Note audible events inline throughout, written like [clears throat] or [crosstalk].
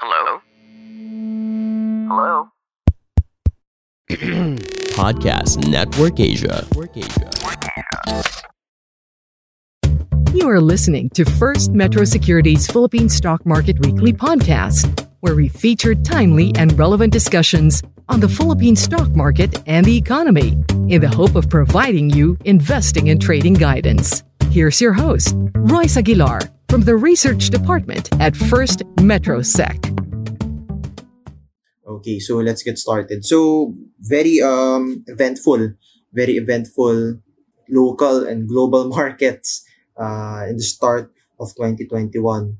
Hello? Hello? [clears throat] Podcast Network Asia. You are listening to First Metro Securities Philippine Stock Market Weekly Podcast, where we feature timely and relevant discussions on the Philippine stock market and the economy in the hope of providing you investing and trading guidance. Here's your host, Royce Aguilar from the Research Department at First MetroSec. Okay, so let's get started. So very um eventful, very eventful local and global [laughs] markets uh, in the start of 2021.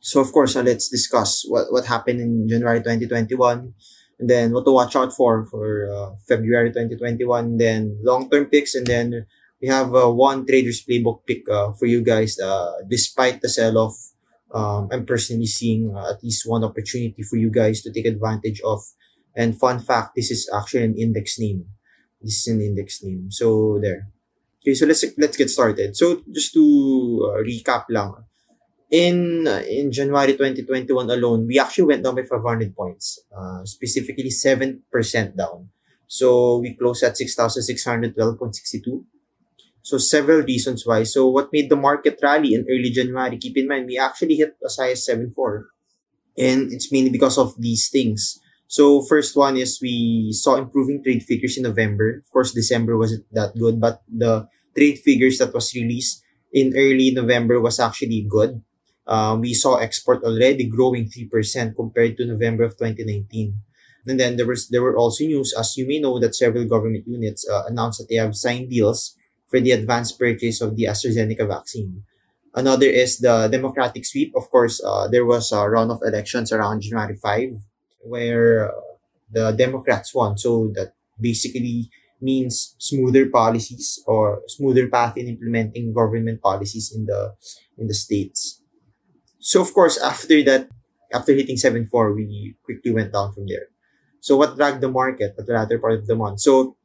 So of course, uh, let's discuss what what happened in January 2021, and then what to watch out for for uh, February 2021. Then long term picks, and then we have uh, one trader's playbook pick uh, for you guys. Uh, despite the sell off, um, I'm personally seeing uh, at least one opportunity for you guys to take advantage of. And fun fact, this is actually an index name. This is an index name. So there. Okay, so let's let's get started. So just to uh, recap lang, in uh, in January 2021 alone, we actually went down by 500 points, uh, specifically 7% down. So we closed at 6,612.62. So several reasons why. So what made the market rally in early January? Keep in mind, we actually hit as high as 7.4. And it's mainly because of these things. So first one is we saw improving trade figures in November. Of course, December wasn't that good, but the trade figures that was released in early November was actually good. Uh, we saw export already growing 3% compared to November of 2019. And then there was there were also news, as you may know, that several government units uh, announced that they have signed deals for the advanced purchase of the AstraZeneca vaccine. Another is the Democratic sweep. Of course, uh, there was a round of elections around January 5 where uh, the Democrats won. So that basically means smoother policies or smoother path in implementing government policies in the in the states. So of course, after that, after hitting 7-4, we quickly went down from there. So what dragged the market at the latter part of the month? So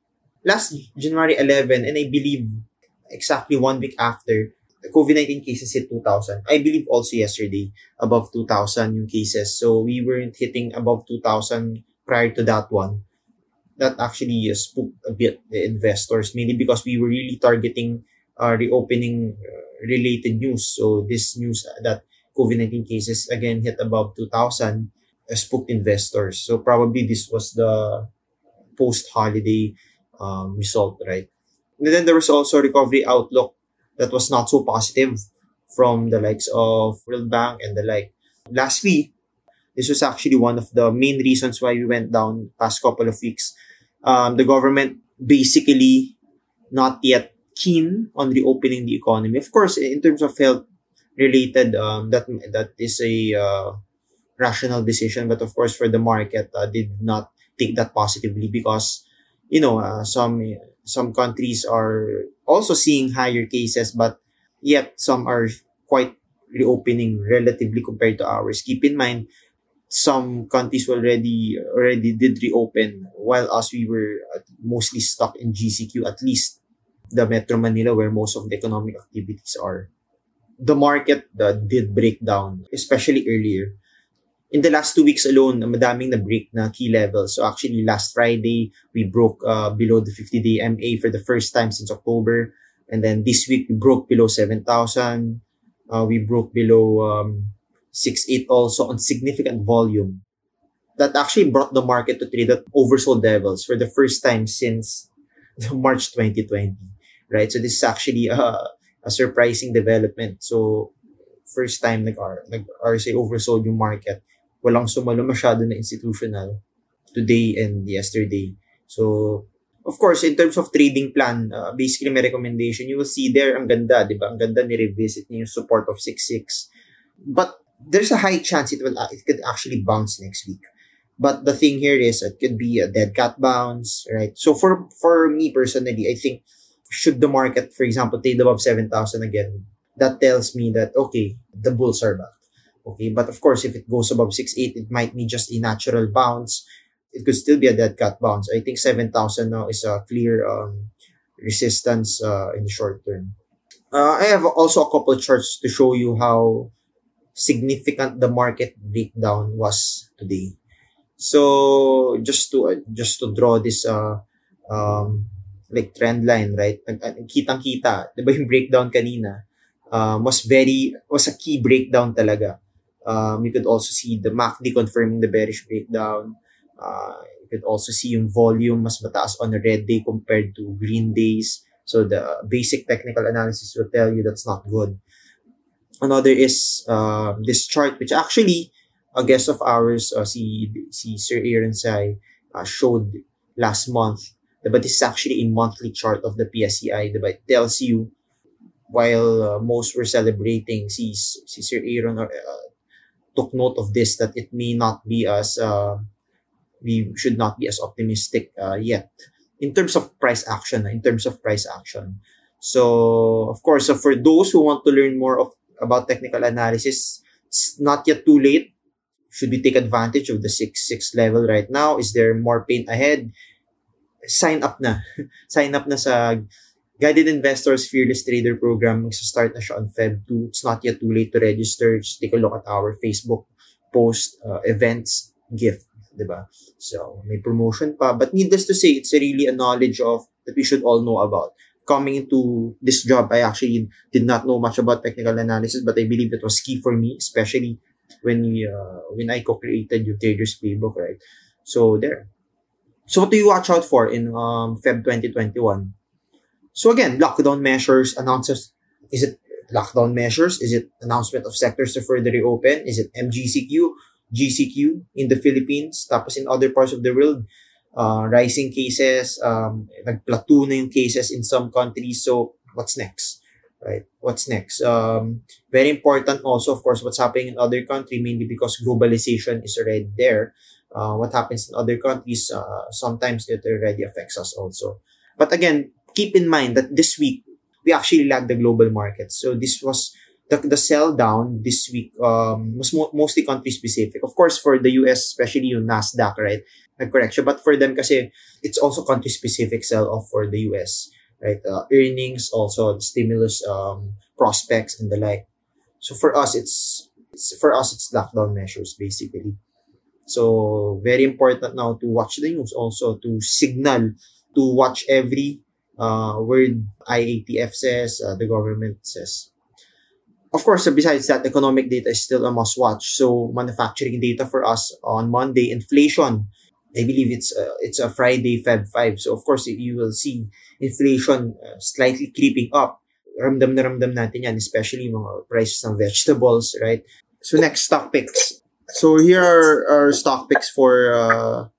last January 11, and I believe exactly one week after, the COVID-19 cases hit 2,000. I believe also yesterday, above 2,000 new cases. So we weren't hitting above 2,000 prior to that one. That actually uh, spooked a bit the investors, mainly because we were really targeting uh, reopening uh, related news. So this news that COVID-19 cases again hit above 2,000 uh, spooked investors. So probably this was the post-holiday um, result, right? And then there was also recovery outlook that was not so positive from the likes of World Bank and the like. Lastly, this was actually one of the main reasons why we went down past couple of weeks. Um, the government basically not yet keen on reopening the economy. Of course, in terms of health related, um, that that is a uh, rational decision. But of course, for the market, uh, did not take that positively because you know uh, some some countries are also seeing higher cases, but yet some are quite reopening relatively compared to ours. Keep in mind, some countries already already did reopen, while us we were mostly stuck in GCQ, at least the Metro Manila, where most of the economic activities are. The market uh, did break down, especially earlier. In the last two weeks alone, madaming na break na key levels. So actually, last Friday, we broke uh, below the 50-day MA for the first time since October. And then this week, we broke below 7,000. Uh, we broke below um, 6.8 also on significant volume. That actually brought the market to trade at oversold levels for the first time since [laughs] March 2020, right? So this is actually a, a surprising development. So first time nag nag RSA oversold yung market. Walang sumalo masyado na institutional today and yesterday. So of course, in terms of trading plan, uh, basically my recommendation, you will see there ang ganda, di ba? Ang ganda ni revisit niyo yung support of 6.6. But there's a high chance it will it could actually bounce next week. But the thing here is it could be a dead cat bounce, right? So for for me personally, I think should the market, for example, trade above 7,000 again, that tells me that okay, the bulls are back. Okay, but of course, if it goes above 6.8, it might be just a natural bounce. It could still be a dead cat bounce. I think 7,000 now is a clear um, resistance uh, in the short term. Uh, I have also a couple charts to show you how significant the market breakdown was today. So just to uh, just to draw this uh um like trend line, right? Kitang-kita, [laughs] 'di ba yung breakdown kanina? Um, was very was a key breakdown talaga. Um, you could also see the MACD confirming the bearish breakdown. Uh, you could also see yung volume mas mataas on a red day compared to green days. So the basic technical analysis will tell you that's not good. Another is uh, this chart, which actually a guest of ours, uh, si Sir Aaron Sai, uh, showed last month. But this is actually a monthly chart of the PSEI. Diba? It tells you, while uh, most were celebrating, si, si Sir Aaron uh, took note of this, that it may not be as, uh, we should not be as optimistic uh, yet in terms of price action, in terms of price action. So, of course, so for those who want to learn more of about technical analysis, it's not yet too late. Should we take advantage of the 6-6 level right now? Is there more pain ahead? Sign up na. [laughs] Sign up na sa Guided Investors Fearless Trader Program. Magsa-start na siya on Feb 2. It's not yet too late to register. Just take a look at our Facebook post, uh, events, gift. Diba? So, may promotion pa. But needless to say, it's really a knowledge of that we should all know about. Coming into this job, I actually did not know much about technical analysis, but I believe it was key for me, especially when we uh, when I co-created your Traders Playbook, right? So there. So what do you watch out for in um, Feb 2021? So again, lockdown measures, announces. Is it lockdown measures? Is it announcement of sectors to further reopen? Is it MGCQ, GCQ in the Philippines? Tapos in other parts of the world, uh, rising cases, um, nag-plateau cases in some countries. So what's next? right? What's next? Um, very important also, of course, what's happening in other countries, mainly because globalization is already there. Uh, what happens in other countries, uh, sometimes it already affects us also. But again, keep in mind that this week, we actually lagged the global markets. So this was the, the sell down this week um, was mo- mostly country specific. Of course, for the US, especially yung NASDAQ, right? Correction. But for them, kasi it's also country specific sell off for the US right? Uh, earnings, also stimulus um, prospects and the like. So for us, it's, it's for us it's lockdown measures basically. So very important now to watch the news, also to signal to watch every uh, word IATF says, uh, the government says. Of course, besides that, economic data is still a must watch. So manufacturing data for us on Monday, inflation I believe it's uh, it's a Friday Feb 5. So of course, you will see inflation uh, slightly creeping up. Ramdam na ramdam natin yan, especially mga prices ng vegetables, right? So next, stock picks. So here are our stock picks for, uh,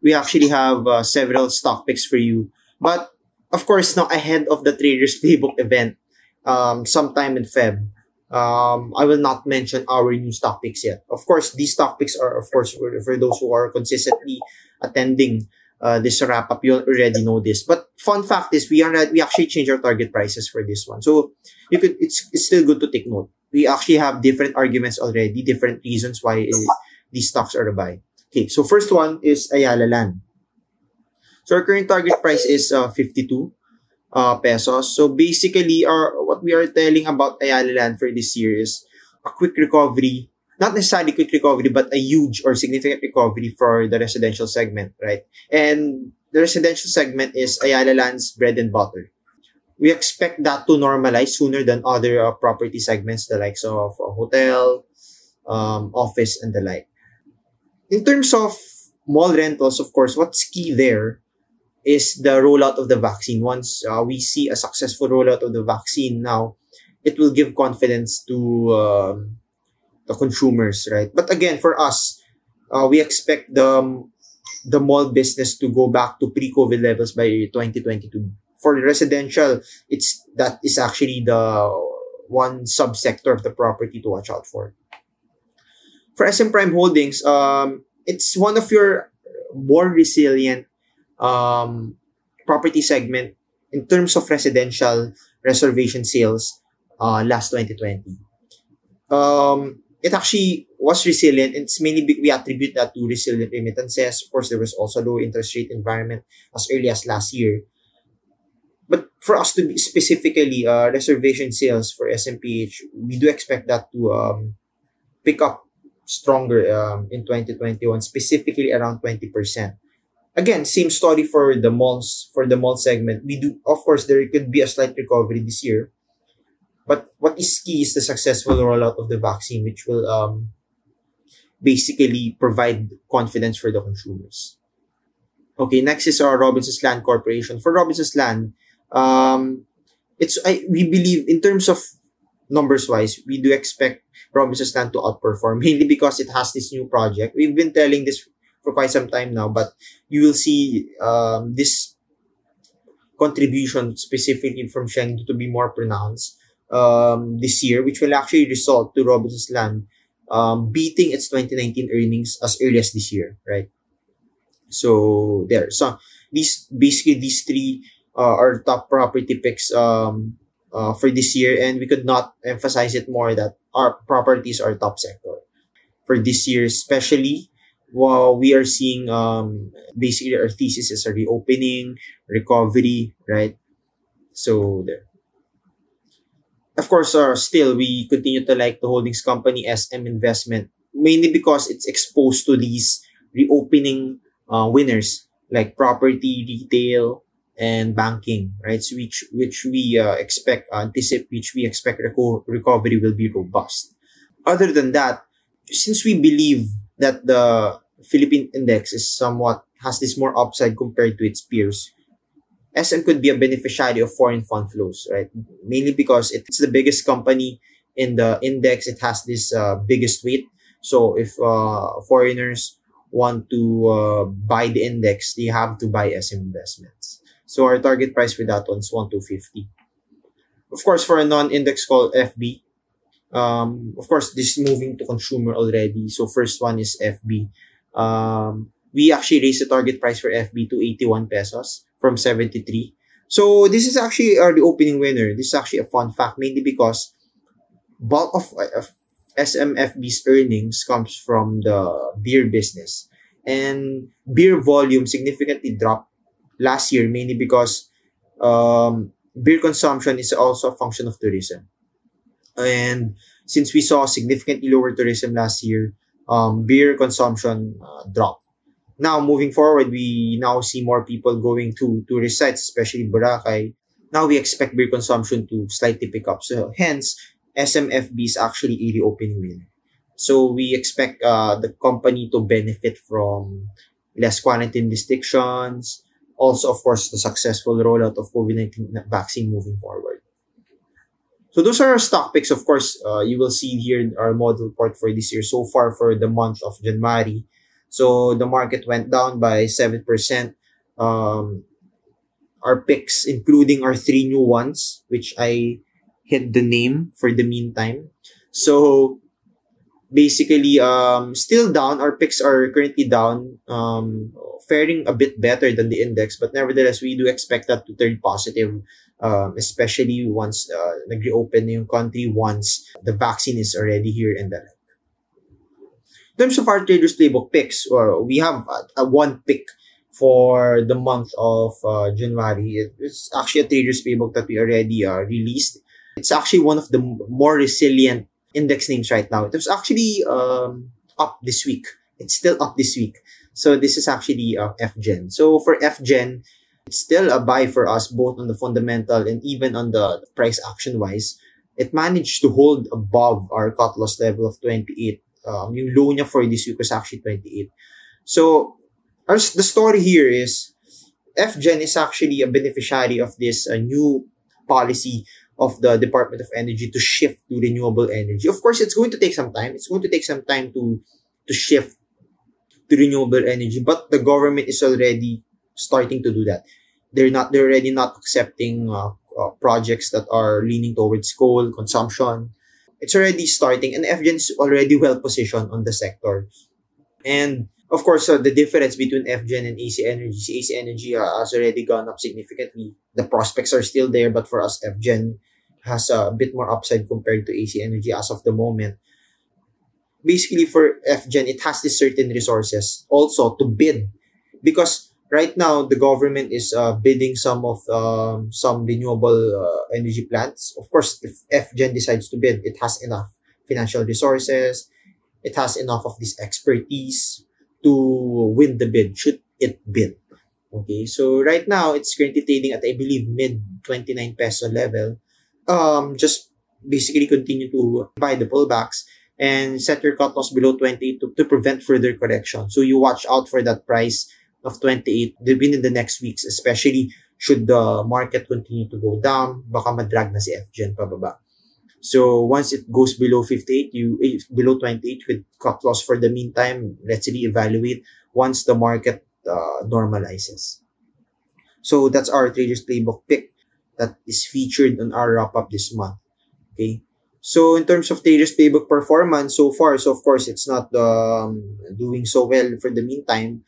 we actually have uh, several stock picks for you. But of course, now ahead of the Traders Playbook event, um, sometime in Feb, um, I will not mention our news topics yet. Of course, these topics are, of course, for, for those who are consistently attending uh, this wrap up, you already know this. But fun fact is, we are we actually change our target prices for this one. So you could it's it's still good to take note. We actually have different arguments already, different reasons why uh, these stocks are to buy. Okay, so first one is Ayala Land. So our current target price is uh, 52 uh, pesos. So basically, our what we are telling about Ayala Land for this year is a quick recovery, not necessarily quick recovery, but a huge or significant recovery for the residential segment, right? And the residential segment is Ayala Land's bread and butter. We expect that to normalize sooner than other uh, property segments, the likes of uh, hotel, um, office, and the like. In terms of mall rentals, of course, what's key there is the rollout of the vaccine. Once uh, we see a successful rollout of the vaccine now, it will give confidence to um, the consumers, right? But again, for us, uh, we expect the the mall business to go back to pre-COVID levels by 2022. For the residential, it's that is actually the one subsector of the property to watch out for. For SM Prime Holdings, um, it's one of your more resilient um, property segment in terms of residential reservation sales uh, last 2020. Um, it actually was resilient. It's mainly we attribute that to resilient remittances. Of course, there was also low interest rate environment as early as last year. but for us to be specifically uh, reservation sales for SMPH, we do expect that to um, pick up stronger um, in 2021, specifically around 20%. Again, same story for the malls, for the mall segment. We do, of course, there could be a slight recovery this year. But what is key is the successful rollout of the vaccine, which will um, basically provide confidence for the consumers. Okay, next is our Robinson's Land Corporation. For Robinson's Land, um, it's I, we believe in terms of numbers wise, we do expect Robinson's Land to outperform [laughs] mainly because it has this new project. We've been telling this for quite some time now, but you will see um, this contribution specifically from Chengdu to be more pronounced um, this year, which will actually result to Robinson's Land um, beating its 2019 earnings as early as this year, right? So there. So these basically these three uh, are top property picks um, uh, for this year, and we could not emphasize it more that our properties are top sector for this year, especially while we are seeing um, basically our thesis is a reopening, recovery, right? So there. Of course, uh, still we continue to like the holdings company SM Investment mainly because it's exposed to these reopening uh, winners like property, retail, and banking, right? So which which we uh, expect uh, anticipate, which we expect reco- recovery will be robust. Other than that, since we believe that the Philippine index is somewhat has this more upside compared to its peers, SM could be a beneficiary of foreign fund flows, right? Mainly because it's the biggest company in the index. It has this uh, biggest weight. So if uh, foreigners want to uh, buy the index, they have to buy SM investments. So our target price for that one is 1250. Of course, for a non-index called FB, um, of course, this is moving to consumer already. So first one is FB. Um, we actually raised the target price for FB to 81 pesos from 73. So this is actually our the opening winner. This is actually a fun fact, mainly because bulk of, of SMFB's earnings comes from the beer business. And beer volume significantly dropped last year, mainly because um, beer consumption is also a function of tourism. And since we saw significantly lower tourism last year, um, beer consumption uh, dropped. Now, moving forward, we now see more people going to tourist sites, especially Boracay. Now we expect beer consumption to slightly pick up. So hence, SMFB is actually a reopening winner. So we expect uh, the company to benefit from less quarantine restrictions. Also, of course, the successful rollout of COVID-19 vaccine moving forward. So those are our stock picks. Of course, uh, you will see here our model report for this year so far for the month of January. So the market went down by 7%. Um, our picks, including our three new ones, which I hid the name for the meantime. So basically um still down our picks are currently down um faring a bit better than the index but nevertheless we do expect that to turn positive um, especially once uh, nag-reopen yung country once the vaccine is already here and the like. In terms of our traders playbook picks, uh, we have a, a one pick for the month of uh, January. It's actually a traders playbook that we already uh, released. It's actually one of the more resilient index names right now. It was actually um, up this week. It's still up this week. So this is actually uh, FGen. So for FGen, it's still a buy for us both on the fundamental and even on the price action wise. It managed to hold above our cut loss level of 28. Um, yung low niya for this week was actually 28. So our, the story here is FGen is actually a beneficiary of this uh, new policy of the Department of Energy to shift to renewable energy. Of course, it's going to take some time. It's going to take some time to to shift to renewable energy, but the government is already starting to do that. They're not. They're already not accepting uh, uh, projects that are leaning towards coal consumption. It's already starting, and FGen is already well positioned on the sector. And of course, uh, the difference between FGen and AC Energy, AC Energy uh, has already gone up significantly. The prospects are still there, but for us, FGen has a bit more upside compared to AC Energy as of the moment. Basically, for FGen, it has this certain resources also to bid because right now the government is uh, bidding some of um, some renewable uh, energy plants. Of course, if FGen decides to bid, it has enough financial resources, it has enough of this expertise to win the bid. Should it bid? Okay, so right now it's currently trading at I believe mid 29 peso level. Um, just basically continue to buy the pullbacks and set your cut loss below 20 to, to prevent further correction. So you watch out for that price of 28 within the next weeks, especially should the market continue to go down, baka madrag na si FGen pababa. So once it goes below 58, you eh, below 28 with cut loss for the meantime, let's reevaluate once the market uh, normalizes. So that's our traders playbook pick that is featured on our wrap up this month. Okay. So in terms of traders playbook performance so far, so of course it's not um, doing so well for the meantime.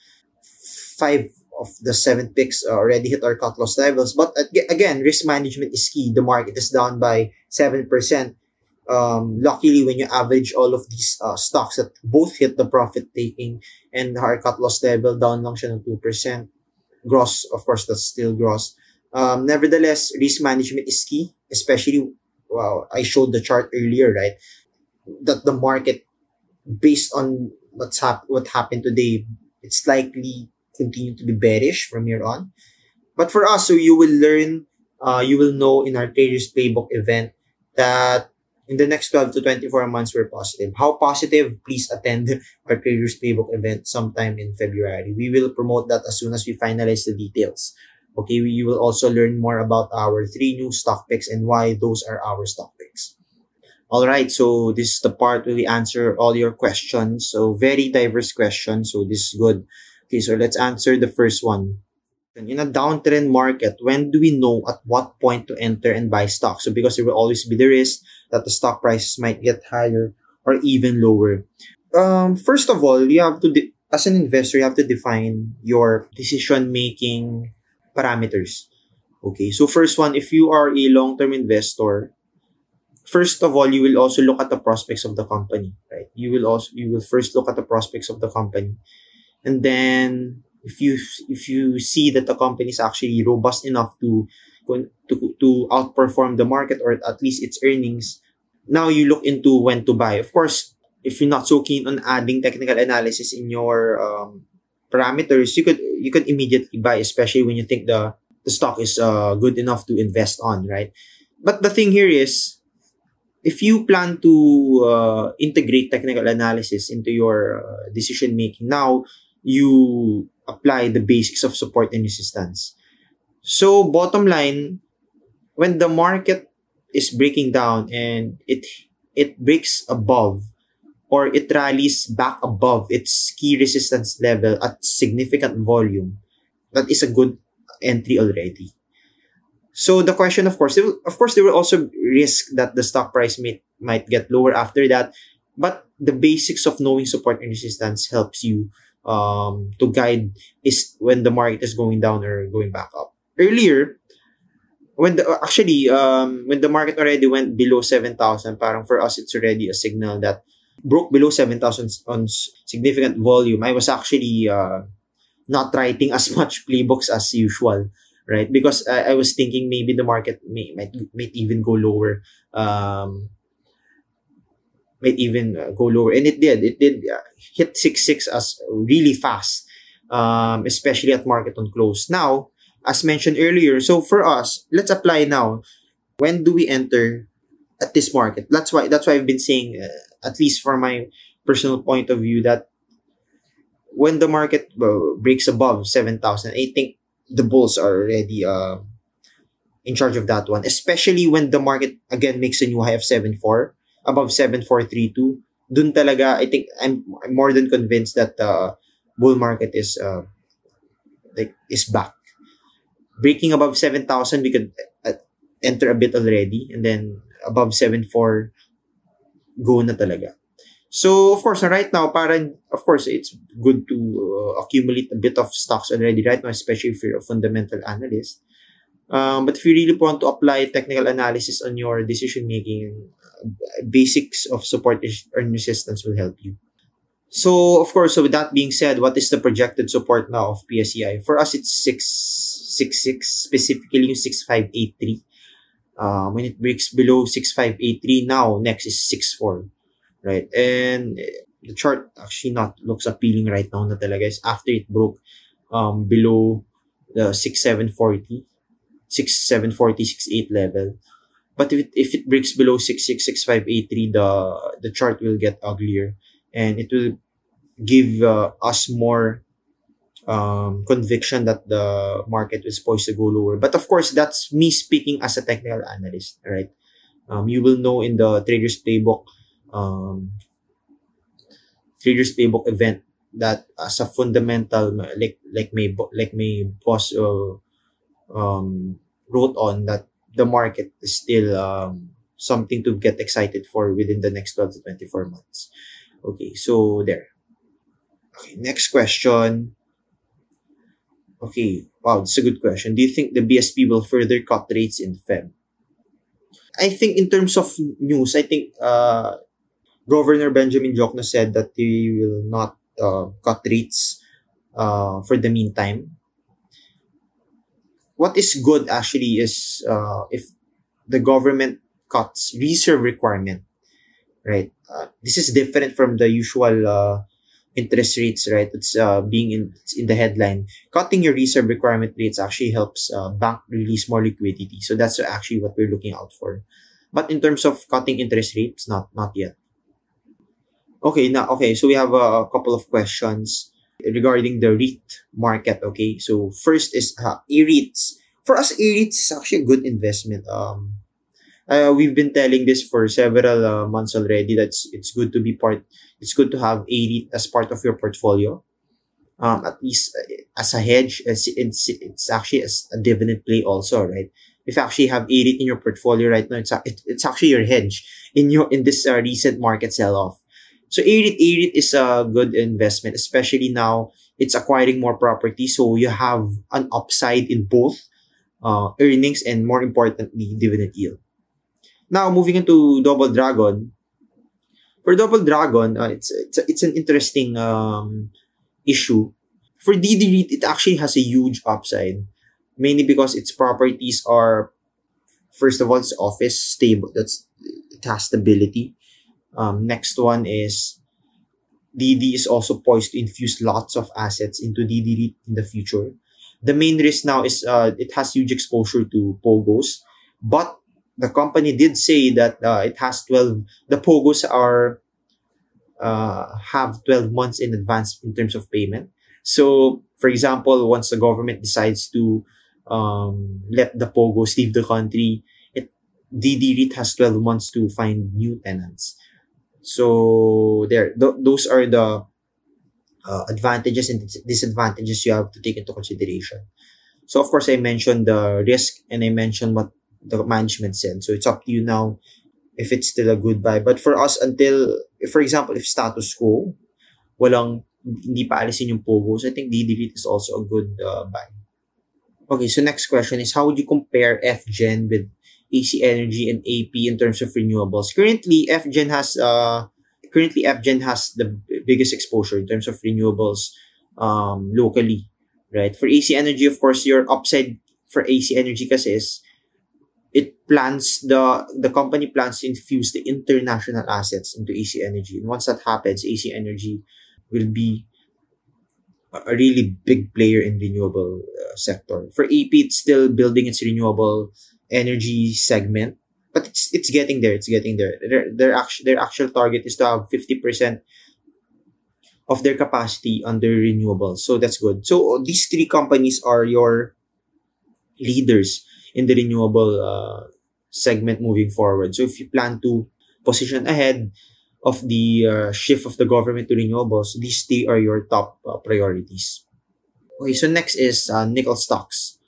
Five of the seven picks already hit our cut loss levels, but again, risk management is key. The market is down by seven percent. Um, luckily, when you average all of these uh, stocks that both hit the profit taking and our cut loss level down lang siya ng 2%. Gross, of course, that's still gross. Um, nevertheless, risk management is key, especially well, I showed the chart earlier, right? That the market, based on what's hap- what happened today, it's likely continue to be bearish from here on. But for us, so you will learn, uh, you will know in our traders playbook event that in the next 12 to 24 months, we're positive. How positive? Please attend [laughs] our traders playbook event sometime in February. We will promote that as soon as we finalize the details. Okay, we will also learn more about our three new stock picks and why those are our stock picks. All right, so this is the part where we answer all your questions. So very diverse questions. So this is good. Okay, so let's answer the first one. In a downtrend market, when do we know at what point to enter and buy stock? So because there will always be the risk that the stock prices might get higher or even lower. Um, first of all, you have to, de- as an investor, you have to define your decision making parameters. Okay, so first one, if you are a long-term investor, first of all, you will also look at the prospects of the company, right? You will also you will first look at the prospects of the company, and then if you if you see that the company is actually robust enough to to to outperform the market or at least its earnings, now you look into when to buy. Of course, if you're not so keen on adding technical analysis in your um, parameters, you could you could immediately buy, especially when you think the the stock is uh, good enough to invest on, right? But the thing here is, if you plan to uh, integrate technical analysis into your uh, decision making, now you apply the basics of support and resistance. So bottom line, when the market is breaking down and it it breaks above or it rallies back above its key resistance level at significant volume, that is a good entry already. So the question, of course, will, of course, there will also risk that the stock price may, might get lower after that. But the basics of knowing support and resistance helps you um, to guide is when the market is going down or going back up. Earlier, when the actually um, when the market already went below seven thousand, parang for us it's already a signal that broke below 7,000 on significant volume, I was actually uh, not writing [laughs] as much playbooks as usual, right? Because I, I was thinking maybe the market may might, might even go lower. Um, might even uh, go lower. And it did. It did uh, hit 6-6 as really fast, um, especially at market on close. Now, as mentioned earlier, so for us, let's apply now. When do we enter at this market? That's why that's why I've been saying uh, at least for my personal point of view, that when the market uh, breaks above 7,000, I think the bulls are already uh, in charge of that one, especially when the market again makes a new high of 7.4, above 7.432. Dun talaga, I think I'm, I'm more than convinced that the uh, bull market is uh, like is back. Breaking above 7,000, we could uh, enter a bit already, and then above 7.4, go na talaga. So, of course, right now, parang, of course, it's good to uh, accumulate a bit of stocks already right now, especially if you're a fundamental analyst. Um, but if you really want to apply technical analysis on your decision making, basics of support and resistance will help you. So, of course, so with that being said, what is the projected support now of PSEI? For us, it's 666, specifically yung 6583. Uh, when it breaks below 6583, now next is 64. Right? And the chart actually not looks appealing right now na is after it broke um, below the 6740, 6740, 68 level. But if it, if it breaks below 666583, the the chart will get uglier and it will give uh, us more um, conviction that the market is poised to go lower. But of course, that's me speaking as a technical analyst, right? Um, you will know in the Traders Playbook, um, Traders Playbook event that as a fundamental, like like my like my boss uh, um, wrote on that the market is still um, something to get excited for within the next 12 to 24 months. Okay, so there. Okay, next question. Okay, wow, it's a good question. Do you think the BSP will further cut rates in Feb? I think in terms of news, I think uh, Governor Benjamin Diokno said that they will not uh, cut rates uh, for the meantime. What is good actually is uh, if the government cuts reserve requirement, right? Uh, this is different from the usual uh, interest rates, right? It's uh, being in, it's in the headline. Cutting your reserve requirement rates actually helps uh, bank release more liquidity. So that's actually what we're looking out for. But in terms of cutting interest rates, not not yet. Okay, now okay, so we have a, a couple of questions regarding the REIT market. Okay, so first is uh, AREITs. For us, AREITs is actually a good investment. Um, uh, we've been telling this for several uh, months already. That's it's good to be part. It's good to have a REIT as part of your portfolio. Um, at least uh, as a hedge, it's, it's, it's actually a dividend play also, right? If you actually have a REIT in your portfolio right now, it's, it, it's actually your hedge in your in this uh, recent market sell off. So AREIT, AREIT is a good investment, especially now it's acquiring more property. So you have an upside in both uh, earnings and more importantly, dividend yield. Now, moving into Double Dragon. For Double Dragon, uh, it's, it's, it's an interesting um, issue. For DD it actually has a huge upside. Mainly because its properties are, first of all, it's office stable. That's, it has stability um, next one is DD is also poised to infuse lots of assets into DD in the future. The main risk now is uh, it has huge exposure to POGOs, but the company did say that uh, it has 12, the POGOs are, uh, have 12 months in advance in terms of payment. So, for example, once the government decides to um, let the POGOs leave the country, it, DD has 12 months to find new tenants. So there, th- those are the uh, advantages and disadvantages you have to take into consideration. So of course, I mentioned the risk and I mentioned what the management said. So it's up to you now if it's still a good buy. But for us, until, for example, if status quo, walang, hindi pa alisin yung Pogos, I think DDLEAT is also a good uh, buy. Okay, so next question is how would you compare FGen with AC Energy and AP in terms of renewables. Currently, FGen has uh currently FGen has the biggest exposure in terms of renewables um locally, right? For AC Energy, of course, your upside for AC Energy is it plans the the company plans to infuse the international assets into AC Energy. And once that happens, AC Energy will be a really big player in renewable uh, sector. For AP, it's still building its renewable energy segment, but it's it's getting there. It's getting there. Their their actual their actual target is to have fifty percent of their capacity under renewables. So that's good. So these three companies are your leaders in the renewable uh, segment moving forward. So if you plan to position ahead of the uh, shift of the government to renewables, these three are your top uh, priorities. Okay, so next is uh, nickel stocks.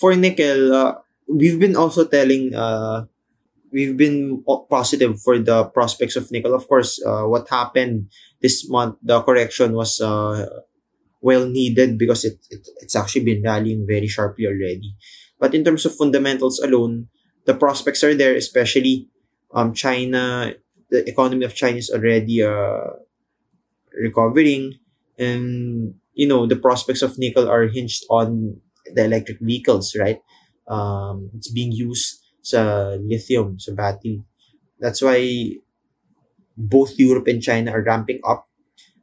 For nickel, uh, we've been also telling uh we've been positive for the prospects of nickel. Of course, uh, what happened this month, the correction was uh, well needed because it, it it's actually been rallying very sharply already. But in terms of fundamentals alone, the prospects are there, especially um China. The economy of China is already uh recovering and you know the prospects of nickel are hinged on the electric vehicles right um, it's being used sa lithium sa battery. That's why both Europe and China are ramping up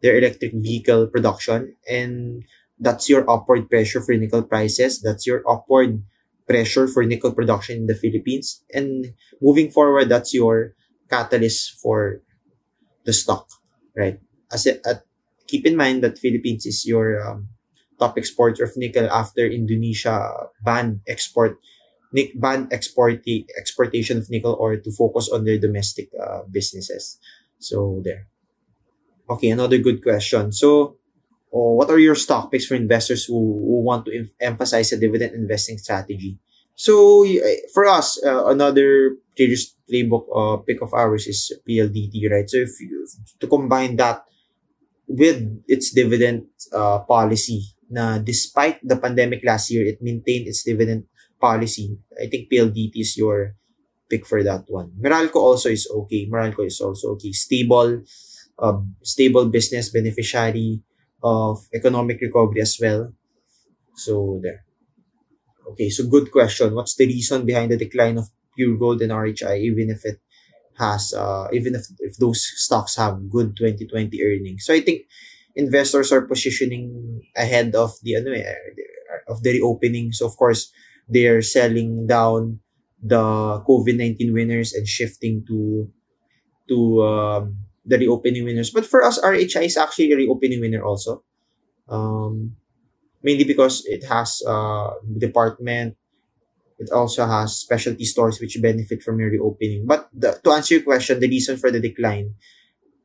their electric vehicle production and that's your upward pressure for nickel prices. That's your upward pressure for nickel production in the Philippines. And moving forward that's your catalyst for the stock right? As a, at, keep in mind that Philippines is your um, top exporter of nickel after Indonesia banned export nic- ban export exportation of nickel ore to focus on their domestic uh, businesses so there Okay, another good question. So, oh, what are your stock picks for investors who, who want to em- emphasize a dividend investing strategy? So, for us, uh, another previous playbook uh, pick of ours is PLDT, right? So, if you to combine that with its dividend uh, policy, na despite the pandemic last year, it maintained its dividend policy. I think PLDT is your pick for that one. Meralco also is okay. Meralco is also okay. Stable a stable business beneficiary of economic recovery as well. So there. Okay, so good question. What's the reason behind the decline of Puregold and RHI, even if it has, uh, even if, if those stocks have good 2020 earnings? So I think investors are positioning ahead of the, ano, eh, of the reopening. So of course, they're selling down the COVID-19 winners and shifting to, to, um, the reopening winners. But for us, RHI is actually a reopening winner also. Um, mainly because it has uh, department. It also has specialty stores which benefit from your reopening. But the, to answer your question, the reason for the decline,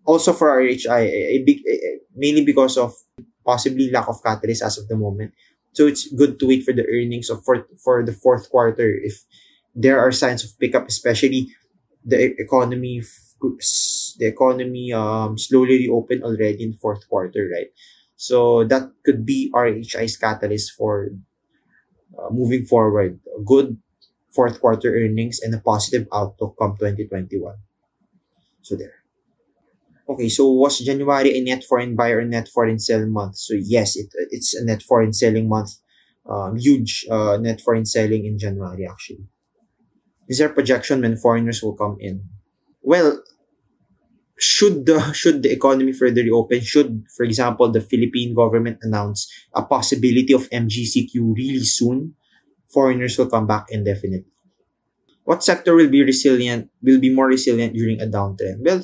also for RHI, a, big, mainly because of possibly lack of catalyst as of the moment. So it's good to wait for the earnings of for, for the fourth quarter if there are signs of pickup, especially the economy the economy um slowly reopen already in fourth quarter, right? So that could be RHI's catalyst for uh, moving forward. A good fourth quarter earnings and a positive outlook come 2021. So there. Okay, so was January a net foreign buyer or net foreign sell month? So yes, it it's a net foreign selling month. Um, huge uh, net foreign selling in January actually. Is there a projection when foreigners will come in? Well, should the [laughs] should the economy further reopen, should, for example, the Philippine government announce a possibility of MGCQ really soon, foreigners will come back indefinitely. What sector will be resilient, will be more resilient during a downtrend? Well,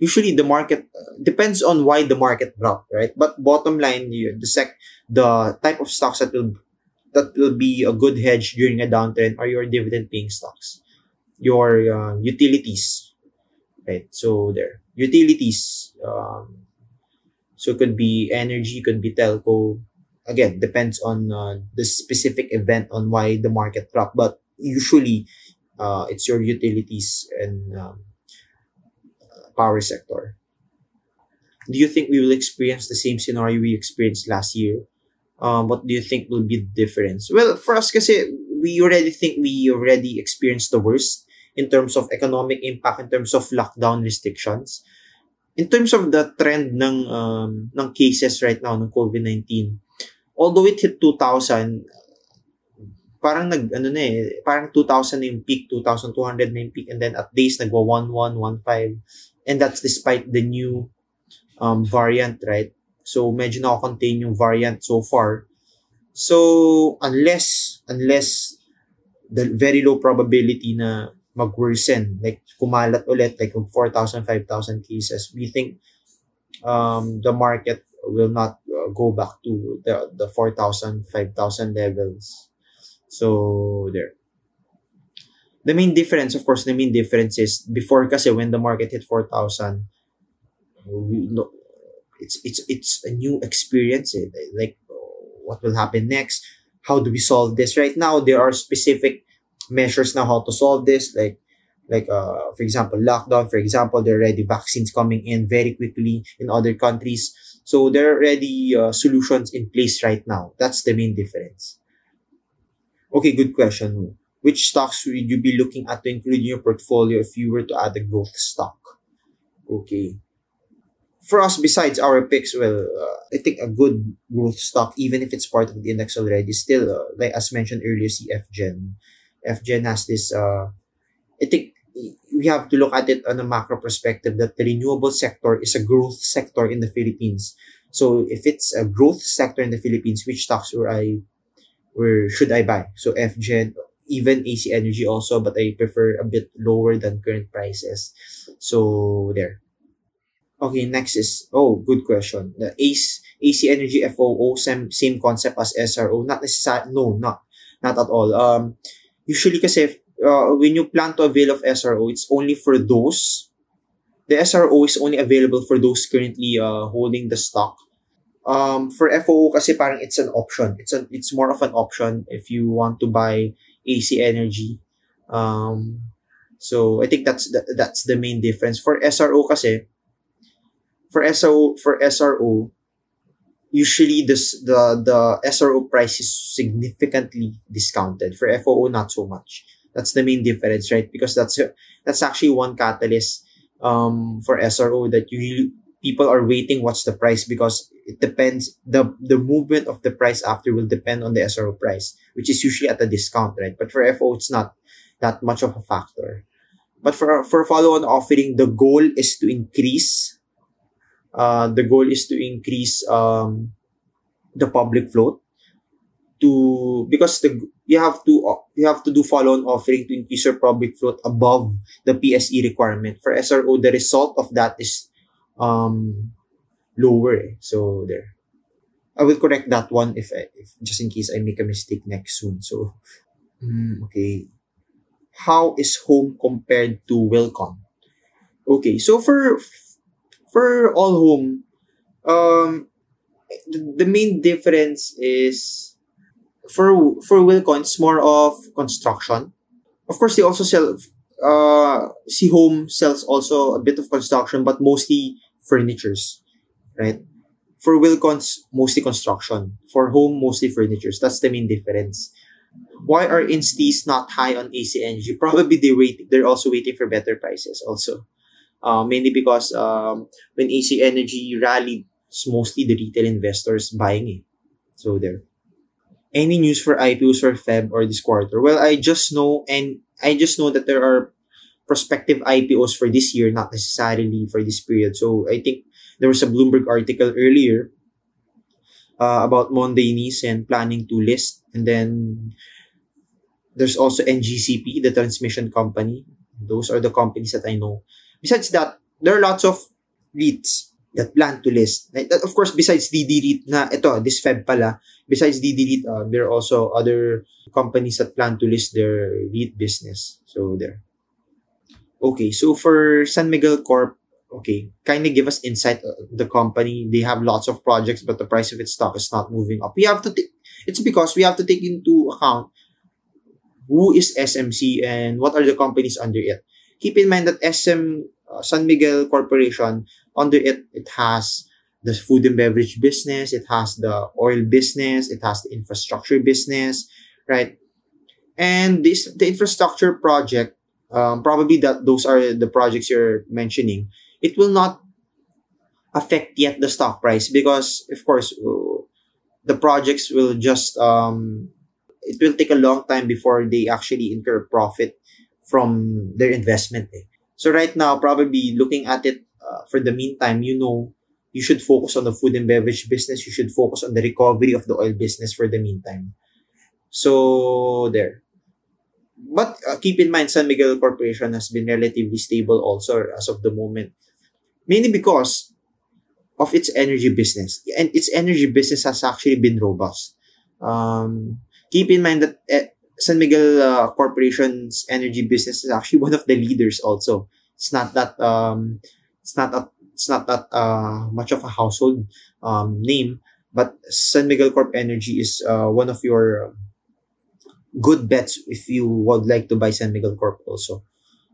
usually the market uh, depends on why the market dropped, right? But bottom line, you, the sec, the type of stocks that will that will be a good hedge during a downtrend are your dividend paying stocks, your uh, utilities, right? So there, utilities. Um, so it could be energy, could be telco. Again, depends on uh, the specific event on why the market dropped. But usually, uh, it's your utilities and um, power sector. Do you think we will experience the same scenario we experienced last year? Um, what do you think will be the difference? Well, for us, kasi we already think we already experienced the worst in terms of economic impact, in terms of lockdown restrictions. In terms of the trend ng um, ng cases right now ng COVID-19, although it hit 2,000, parang nag, ano na eh, parang 2,000 na yung peak, 2,200 na yung peak, and then at days nagwa 1,1, 1,5, and that's despite the new um, variant, right? So, medyo na-contain yung variant so far. So, unless, unless the very low probability na mag-worsen, like kumalat ulit, like 4,000, 5,000 cases, we think um, the market will not uh, go back to the, the 4,000, 5,000 levels. So, there. The main difference, of course, the main difference is before kasi when the market hit 4,000, we know, it's, it's, it's a new experience. Eh? Like, what will happen next? How do we solve this? Right now, there are specific measures now how to solve this like like uh, for example lockdown for example there are already vaccines coming in very quickly in other countries so there are already uh, solutions in place right now that's the main difference okay good question which stocks would you be looking at to include in your portfolio if you were to add a growth stock okay for us, besides our picks, well, uh, I think a good growth stock, even if it's part of the index already, still, uh, like as mentioned earlier, see FGen. Has this, uh, I think we have to look at it on a macro perspective that the renewable sector is a growth sector in the Philippines. So if it's a growth sector in the Philippines, which stocks where I, where should I buy? So FGen, even AC Energy also, but I prefer a bit lower than current prices. So there. Okay, next is, oh, good question. The ACE, AC Energy FOO, same, same concept as SRO. Not necessarily, no, not, not at all. Um, usually kasi, uh, when you plan to avail of SRO, it's only for those, the SRO is only available for those currently uh, holding the stock. Um, for FOO kasi parang it's an option. It's an, it's more of an option if you want to buy AC Energy. Um, so I think that's the, that's the main difference. For SRO kasi, for SRO for SRO, usually this the the SRO price is significantly discounted. For FOO, not so much. That's the main difference, right? Because that's that's actually one catalyst um for SRO that you people are waiting what's the price because it depends the the movement of the price after will depend on the SRO price, which is usually at a discount, right? But for FO, it's not that much of a factor. But for for follow-on offering, the goal is to increase uh, the goal is to increase um, the public float to because the you have to you have to do follow-on offering to increase your public float above the PSE requirement. For SRO, the result of that is um, lower. Eh. So there. I will correct that one if, if just in case I make a mistake next soon. So, mm, okay. How is home compared to Wilcon? Okay, so for for AllHome, um, the, the main difference is for for Wilcon, it's more of construction. Of course, they also sell. Uh, see home sells also a bit of construction, but mostly furnitures, right? For Wilcons, mostly construction. For home, mostly furnitures. That's the main difference. Why are instis not high on AC Energy? Probably they wait. They're also waiting for better prices. Also, uh, mainly because um, when AC Energy rallied, it's mostly the retail investors buying it. So there. Any news for IPOs for Feb or this quarter? Well, I just know and I just know that there are prospective IPOs for this year, not necessarily for this period. So I think there was a Bloomberg article earlier uh, about Monde and planning to list, and then there's also NGCP, the transmission company. Those are the companies that I know. Besides that, there are lots of REITs that plan to list. Of course, besides REIT na ito, this Feb pala, besides DD uh, there are also other companies that plan to list their REIT business. So there. Okay, so for San Miguel Corp, okay, kind of give us insight of the company. They have lots of projects, but the price of its stock is not moving up. We have to take, it's because we have to take into account who is SMC and what are the companies under it. Keep in mind that SM, uh, San Miguel Corporation, under it, it has the food and beverage business, it has the oil business, it has the infrastructure business, right? And this, the infrastructure project, um, probably that those are the projects you're mentioning, it will not affect yet the stock price because, of course, uh, the projects will just um, it will take a long time before they actually incur profit from their investment. Eh. So right now, probably looking at it uh, for the meantime, you know, you should focus on the food and beverage business. You should focus on the recovery of the oil business for the meantime. So there. But uh, keep in mind, San Miguel Corporation has been relatively stable also as of the moment. Mainly because of its energy business. And its energy business has actually been robust. Um, keep in mind that uh, San Miguel uh, Corporation's energy business is actually [laughs] one of the leaders also. It's not that, um, it's not that, it's not that uh, much of a household um, name, but San Miguel Corp Energy is uh, one of your good bets if you would like to buy San Miguel Corp also.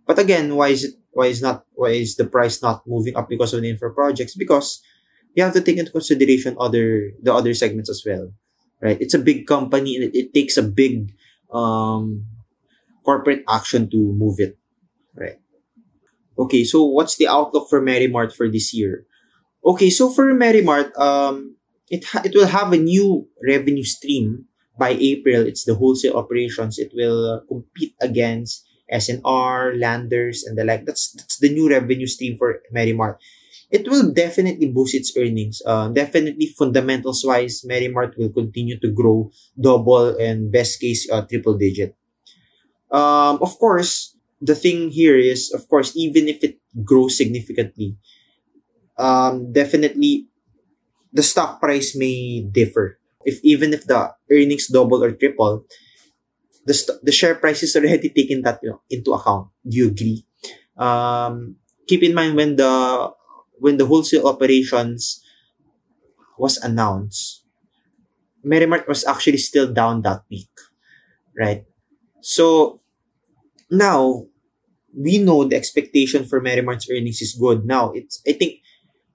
But again, why is it why is not why is the price not moving up because of the infra projects? Because you have to take into consideration other the other segments as well. Right? It's a big company and it, it takes a big um corporate action to move it. Right. Okay, so what's the outlook for Mart for this year? Okay, so for MerryMart, um, it ha- it will have a new revenue stream by April. It's the wholesale operations. It will uh, compete against SNR, Landers, and the like. That's that's the new revenue stream for Merimart. It will definitely boost its earnings. Uh, definitely fundamentals wise, Merimart will continue to grow double and best case uh, triple digit. Um, of course, the thing here is, of course, even if it grows significantly, um, definitely the stock price may differ. If even if the earnings double or triple, the st- the share price is already taken that into account. Do you agree? Um, keep in mind when the when the wholesale operations was announced, MerryMart was actually still down that week, right? So now we know the expectation for MerryMart's earnings is good. Now it's I think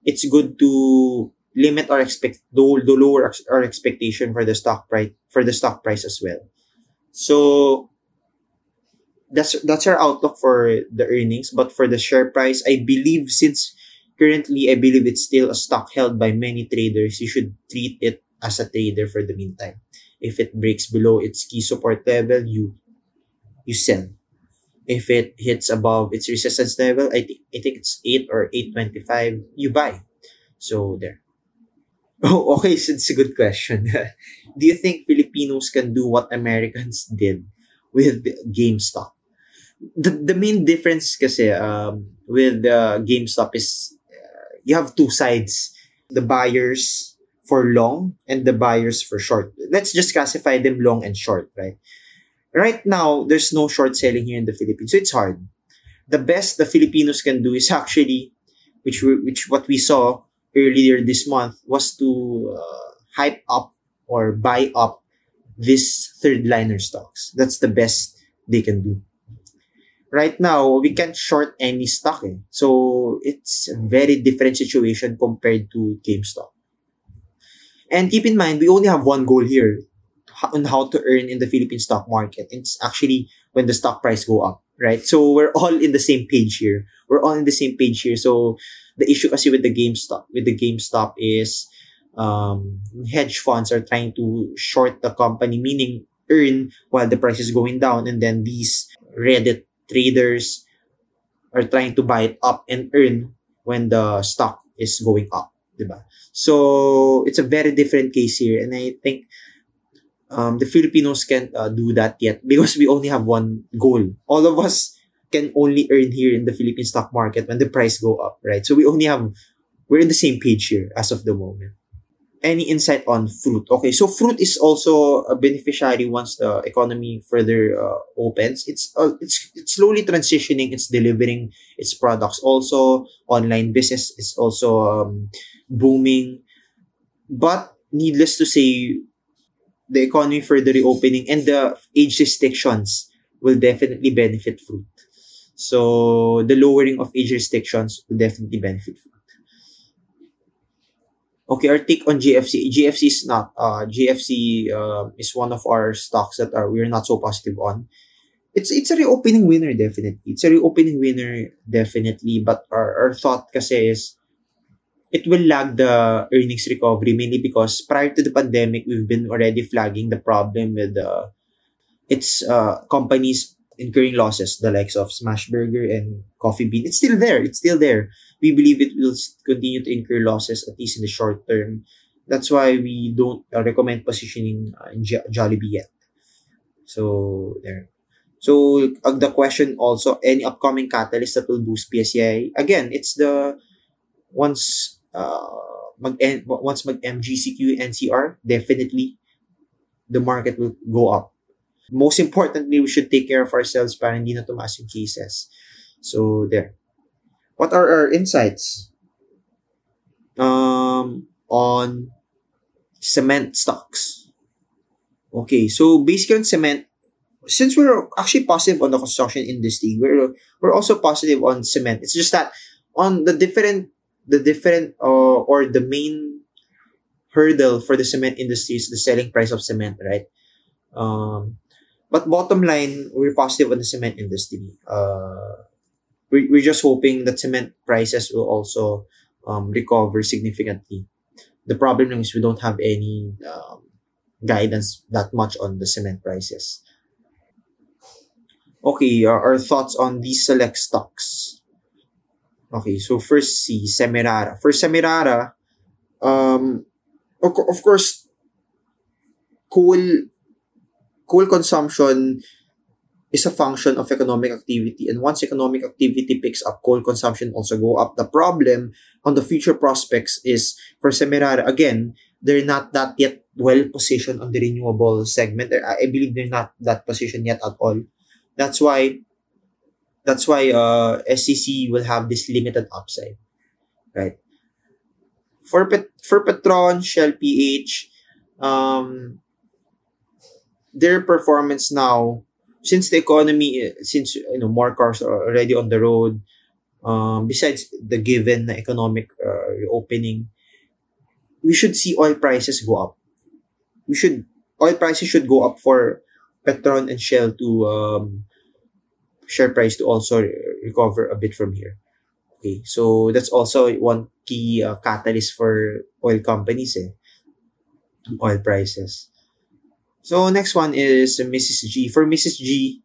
it's good to limit our expect the, the lower our expectation for the stock price for the stock price as well. So that's that's our outlook for the earnings, but for the share price, I believe since currently I believe it's still a stock held by many traders, you should treat it as a trader for the meantime. If it breaks below its key support level, you you sell. If it hits above its resistance level, I think I think it's 8 or 825, you buy. So there. Oh, [laughs] okay, so it's a good question. [laughs] do you think Filipinos can do what Americans did with GameStop? The, the main difference kasi um, with uh, GameStop is uh, you have two sides. The buyers for long and the buyers for short. Let's just classify them long and short, right? Right now, there's no short selling here in the Philippines, so it's hard. The best the Filipinos can do is actually, which which what we saw earlier this month was to uh, hype up or buy up this third liner stocks. That's the best they can do. Right now, we can't short any stock. Eh? So it's a very different situation compared to GameStop. And keep in mind, we only have one goal here on how to earn in the Philippine stock market. It's actually when the stock price go up, right? So we're all in the same page here. We're all in the same page here. So the issue kasi with the GameStop, with the GameStop is um, hedge funds are trying to short the company, meaning earn while the price is going down. And then these Reddit traders are trying to buy it up and earn when the stock is going up. Diba? So it's a very different case here. And I think um, the Filipinos can't uh, do that yet because we only have one goal. All of us can only earn here in the Philippine stock market when the price go up, right? So we only have, we're in the same page here as of the moment. Any insight on fruit? Okay, so fruit is also a beneficiary once the economy further uh, opens. It's uh, it's it's slowly transitioning. It's delivering its products. Also, online business is also um, booming. But needless to say, the economy further reopening and the age restrictions will definitely benefit fruit. So the lowering of age restrictions will definitely benefit fruit. Okay, our take on JFC. JFC is not. Uh, JFC uh, is one of our stocks that are we're not so positive on. It's it's a reopening winner definitely. It's a reopening winner definitely. But our, our thought kasi is it will lag the earnings recovery mainly because prior to the pandemic, we've been already flagging the problem with uh, its uh, companies incurring losses, the likes of Smashburger and Coffee Bean. It's still there. It's still there. We believe it will continue to incur losses at least in the short term. That's why we don't uh, recommend positioning uh, in Jollibee yet. So there. So uh, the question also, any upcoming catalyst that will boost PSEI? Again, it's the once uh, mag once mag MGCQ NCR, definitely the market will go up. Most importantly, we should take care of ourselves para hindi na tumaas yung cases. So, there. What are our insights? Um, on cement stocks. Okay, so basically on cement, since we're actually positive on the construction industry, we're we're also positive on cement. It's just that on the different the different uh, or the main hurdle for the cement industry is the selling price of cement, right? Um, but bottom line, we're positive on the cement industry. Uh, we, we're just hoping that cement prices will also um, recover significantly. The problem is we don't have any um, guidance that much on the cement prices. Okay, our thoughts on these select stocks. Okay, so first see Semirara. For Semirara, um, of, of course, coal coal consumption is a function of economic activity. And once economic activity picks up, coal consumption also go up. The problem on the future prospects is for Semirara, again, they're not that yet well positioned on the renewable segment. I believe they're not that positioned yet at all. That's why that's why uh, SCC will have this limited upside, right? For Pet- for Petron, Shell PH, um, their performance now since the economy since you know more cars are already on the road um, besides the given economic uh, reopening we should see oil prices go up. We should oil prices should go up for Petron and Shell to um, share price to also recover a bit from here. Okay so that's also one key uh, catalyst for oil companies eh oil prices so next one is Mrs. G. For Mrs. G,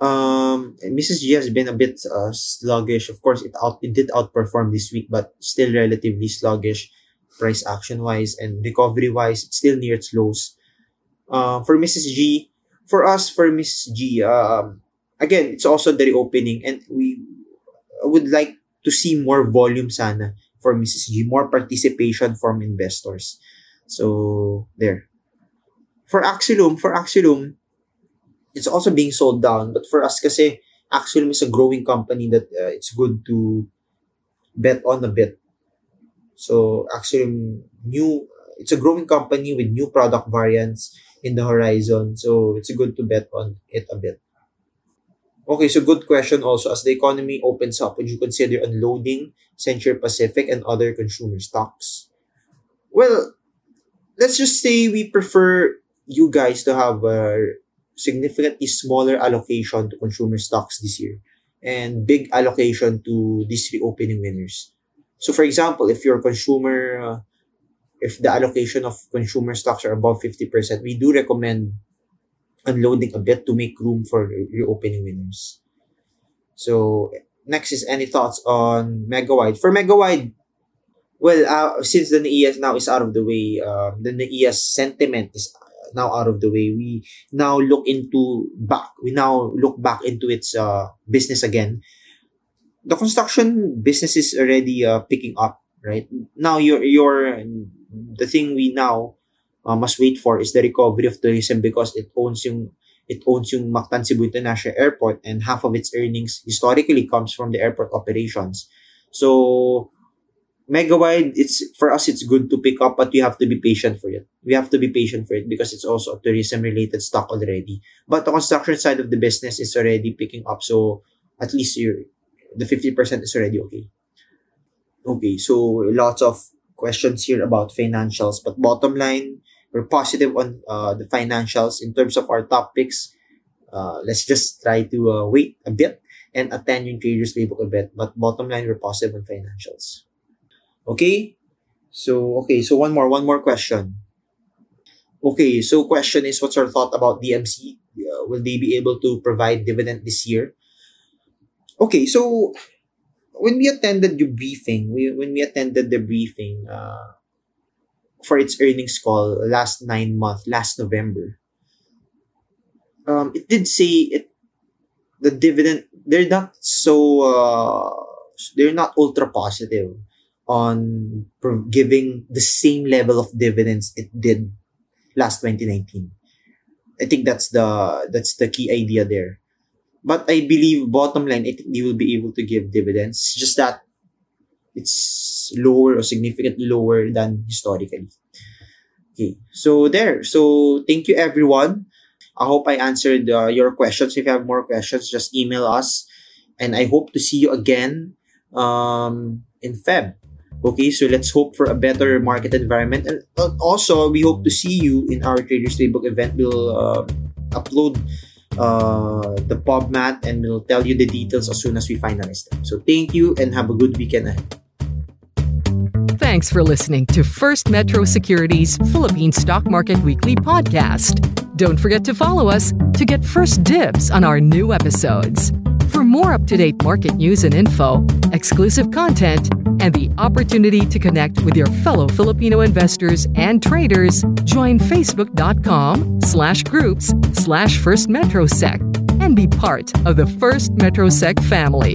um, Mrs. G has been a bit uh, sluggish. Of course, it out it did outperform this week, but still relatively sluggish, price action wise and recovery wise. It's still near its lows. Uh, for Mrs. G, for us, for Mrs. G, um, again, it's also the reopening, and we would like to see more volume sana for Mrs. G, more participation from investors. So there for Axelum, for Axelum, it's also being sold down. But for us kasi, Axelum is a growing company that uh, it's good to bet on a bit. So Axelum new, it's a growing company with new product variants in the horizon. So it's good to bet on it a bit. Okay, so good question also. As the economy opens up, would you consider unloading Century Pacific and other consumer stocks? Well, let's just say we prefer you guys to have a significantly smaller allocation to consumer stocks this year and big allocation to these reopening winners. So, for example, if your consumer, uh, if the allocation of consumer stocks are above 50%, we do recommend unloading a bit to make room for reopening winners. So, next is any thoughts on Megawide? For Megawide, well, uh, since the NAIAS now is out of the way, uh, the NAIAS sentiment is now out of the way, we now look into back. We now look back into its uh, business again. The construction business is already uh, picking up, right? Now, your your the thing we now uh, must wait for is the recovery of tourism because it owns yung it owns yung Mactan Cebu International Airport and half of its earnings historically comes from the airport operations. So Megawide, it's for us it's good to pick up, but you have to be patient for it. We have to be patient for it because it's also a tourism related stock already. But the construction side of the business is already picking up, so at least you the 50% is already okay. Okay, so lots of questions here about financials, but bottom line, we're positive on uh, the financials in terms of our top picks. Uh, let's just try to uh, wait a bit and attend yung traders playbook a bit. But bottom line, we're positive on financials. Okay? So, okay. So, one more. One more question. Okay. So, question is, what's your thought about DMC? Uh, will they be able to provide dividend this year? Okay. So, when we attended the briefing, we, when we attended the briefing uh, for its earnings call last nine month, last November, um, it did say it the dividend they're not so uh, they're not ultra positive on giving the same level of dividends it did last 2019. I think that's the that's the key idea there. But I believe bottom line, I think they will be able to give dividends. Just that it's lower or significantly lower than historically. Okay, so there. So thank you everyone. I hope I answered uh, your questions. If you have more questions, just email us. And I hope to see you again um, in Feb. Okay, so let's hope for a better market environment. And also, we hope to see you in our Traders Playbook event. We'll uh, upload uh, the PubMat and we'll tell you the details as soon as we finalize them. So thank you and have a good weekend ahead. Thanks for listening to First Metro Securities Philippine Stock Market Weekly podcast. Don't forget to follow us to get first dibs on our new episodes. For more up to date market news and info, exclusive content, and the opportunity to connect with your fellow Filipino investors and traders, join facebook.com slash groups slash First Metrosec and be part of the First Metrosec family.